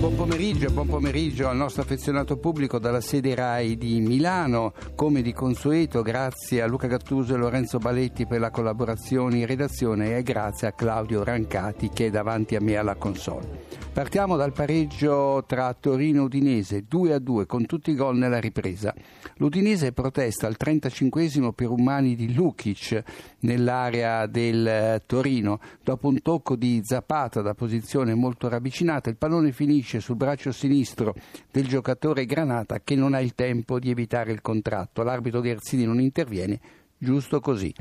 Buon pomeriggio, buon pomeriggio al nostro affezionato pubblico dalla sede RAI di Milano. Come di consueto, grazie a Luca Gattuso e Lorenzo Baletti per la collaborazione in redazione e grazie a Claudio Rancati che è davanti a me alla console. Partiamo dal pareggio tra Torino e Udinese, 2 a 2 con tutti i gol nella ripresa. L'Udinese protesta al 35 per un mani di Lukic nell'area del eh, Torino. Dopo un tocco di Zapata da posizione molto ravvicinata, il pallone finisce sul braccio sinistro del giocatore Granata che non ha il tempo di evitare il contratto. L'arbitro Gherzini non interviene, giusto così.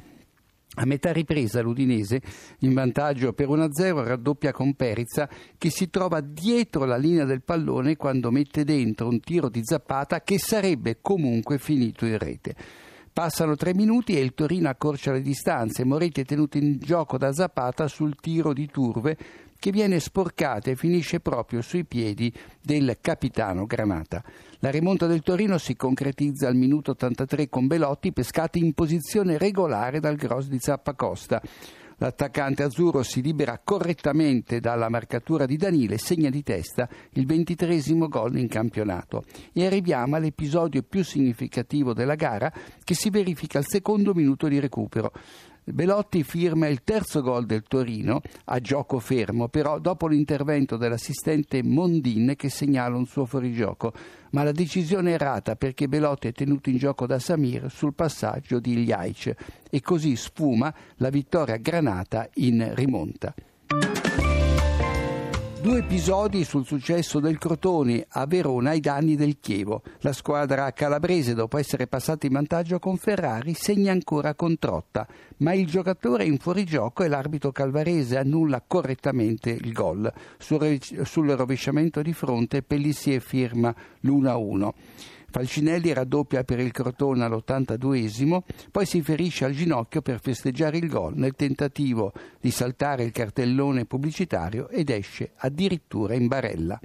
A metà ripresa l'Udinese, in vantaggio per 1-0, raddoppia con Perizza che si trova dietro la linea del pallone quando mette dentro un tiro di zappata che sarebbe comunque finito in rete. Passano tre minuti e il Torino accorcia le distanze. Moretti è tenuto in gioco da Zapata sul tiro di Turve che viene sporcata e finisce proprio sui piedi del capitano Granata. La rimonta del Torino si concretizza al minuto 83 con Belotti pescati in posizione regolare dal Gros di Zappacosta. L'attaccante azzurro si libera correttamente dalla marcatura di Danile segna di testa il ventitresimo gol in campionato. E arriviamo all'episodio più significativo della gara che si verifica al secondo minuto di recupero. Belotti firma il terzo gol del Torino a gioco fermo, però dopo l'intervento dell'assistente Mondin che segnala un suo fuorigioco. Ma la decisione è errata perché Belotti è tenuto in gioco da Samir sul passaggio di Iljaic e così sfuma la vittoria granata in rimonta. Due episodi sul successo del Crotone a Verona ai danni del Chievo. La squadra calabrese, dopo essere passata in vantaggio con Ferrari, segna ancora con Trotta, ma il giocatore è in fuorigioco e l'arbitro calvarese annulla correttamente il gol. Sul, rovesciamento di fronte Pellissier firma l'1-1. Falcinelli raddoppia per il Crotone all'82esimo, poi si ferisce al ginocchio per festeggiare il gol nel tentativo di saltare il cartellone pubblicitario ed esce addirittura in barella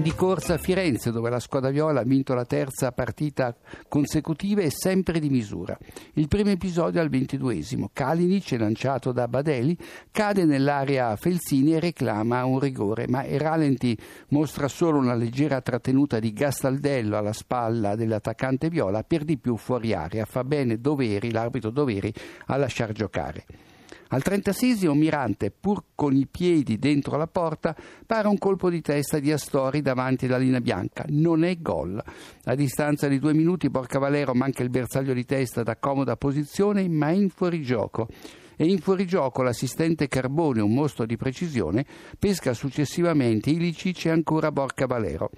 di corsa a Firenze dove la squadra viola ha vinto la terza partita consecutiva e sempre di misura. Il primo episodio al ventiduesimo. Kalinic, lanciato da Badeli, cade nell'area Felzini e reclama un rigore, ma Eralenti mostra solo una leggera trattenuta di Gastaldello alla spalla dell'attaccante viola, per di più fuori area. Fa bene Doveri, l'arbitro Doveri, a lasciar giocare. Al 36 Mirante, pur con i piedi dentro la porta, para un colpo di testa di Astori davanti alla linea bianca. Non è gol. A distanza di due minuti Borca Valero manca il bersaglio di testa da comoda posizione, ma è in fuorigioco e in fuorigioco l'assistente Carbone, un mostro di precisione, pesca successivamente Ilicic e ancora Borca Valero.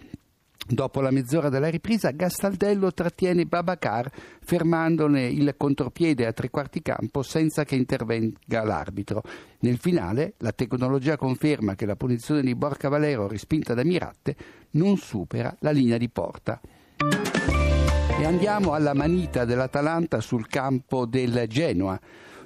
Dopo la mezz'ora della ripresa, Gastaldello trattiene Babacar fermandone il contropiede a tre quarti campo senza che intervenga l'arbitro. Nel finale, la tecnologia conferma che la punizione di Borca Valero respinta da Miratte non supera la linea di porta. E andiamo alla manita dell'Atalanta sul campo del Genoa.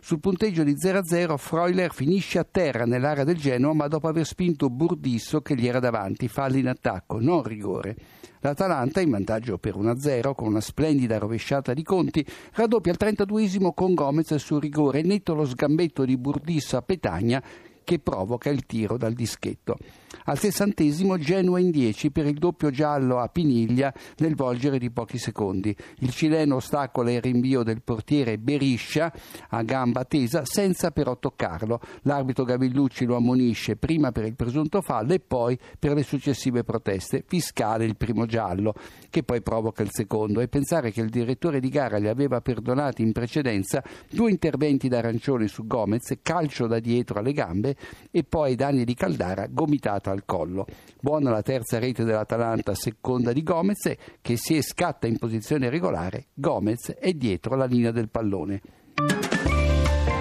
Sul punteggio di 0-0 Freuler finisce a terra nell'area del Genoa ma dopo aver spinto Burdisso che gli era davanti, falli in attacco, non rigore. L'Atalanta, in vantaggio per 1-0 con una splendida rovesciata di Conti, raddoppia al 32 con Gomez sul rigore netto lo sgambetto di Burdisso a Petagna che provoca il tiro dal dischetto. Al sessantesimo Genoa in 10 per il doppio giallo a Piniglia nel volgere di pochi secondi. Il cileno ostacola il rinvio del portiere Beriscia a gamba tesa senza però toccarlo. L'arbitro Gavillucci lo ammonisce prima per il presunto fallo e poi per le successive proteste. Fiscale il primo giallo che poi provoca il secondo e pensare che il direttore di gara gli aveva perdonati in precedenza due interventi d'arancione su Gomez, calcio da dietro alle gambe e poi danni di Caldara gomitata al collo. Buona la terza rete dell'Atalanta, seconda di Gomez, che si scatta in posizione regolare. Gomez è dietro la linea del pallone.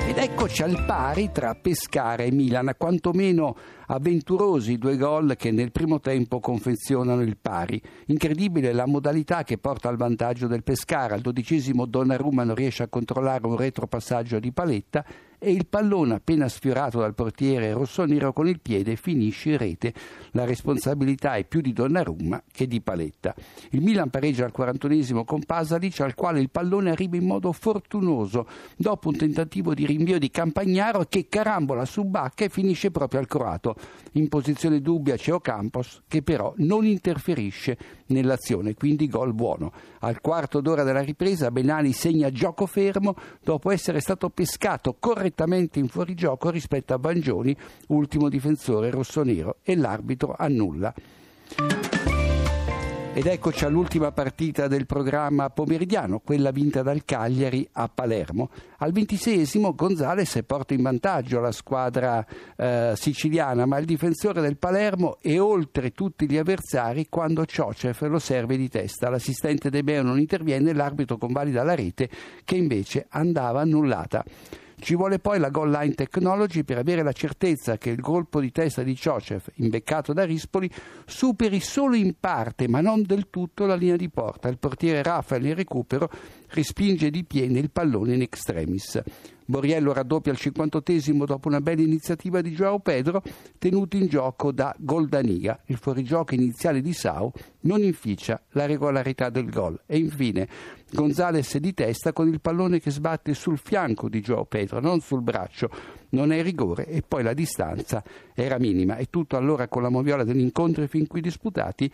Ed eccoci al pari tra Pescara e Milan, quantomeno Avventurosi due gol che nel primo tempo confezionano il pari. Incredibile la modalità che porta al vantaggio del Pescara. Al dodicesimo Donnarumma non riesce a controllare un retropassaggio di paletta e il pallone appena sfiorato dal portiere rossonero con il piede finisce in rete. La responsabilità è più di Donnarumma che di Paletta. Il Milan pareggia al 41 con Pasalic al quale il pallone arriva in modo fortunoso dopo un tentativo di rinvio di Campagnaro che carambola su Bacca e finisce proprio al croato. In posizione dubbia c'è Ocampos che però non interferisce nell'azione, quindi gol buono. Al quarto d'ora della ripresa Benani segna gioco fermo dopo essere stato pescato correttamente nettamente in fuorigioco rispetto a Bangioni, ultimo difensore rossonero, e l'arbitro annulla. Ed eccoci all'ultima partita del programma pomeridiano, quella vinta dal Cagliari a Palermo. Al ventiseiesimo Gonzales porta in vantaggio la squadra eh, siciliana, ma il difensore del Palermo è oltre tutti gli avversari quando Ciocev lo serve di testa. L'assistente De Beo non interviene l'arbitro convalida la rete che invece andava annullata. Ci vuole poi la goal line technology per avere la certezza che il colpo di testa di Ciocev, imbeccato da Rispoli, superi solo in parte, ma non del tutto, la linea di porta. Il portiere Rafael in recupero respinge di piede il pallone in extremis. Boriello raddoppia al 58 dopo una bella iniziativa di Joao Pedro, tenuto in gioco da Goldaniga. Il fuorigioco iniziale di Sau non inficia la regolarità del gol. E infine Gonzales di testa con il pallone che sbatte sul fianco di Joao Pedro, non sul braccio. Non è rigore e poi la distanza era minima. E tutto allora con la moviola degli incontri fin qui disputati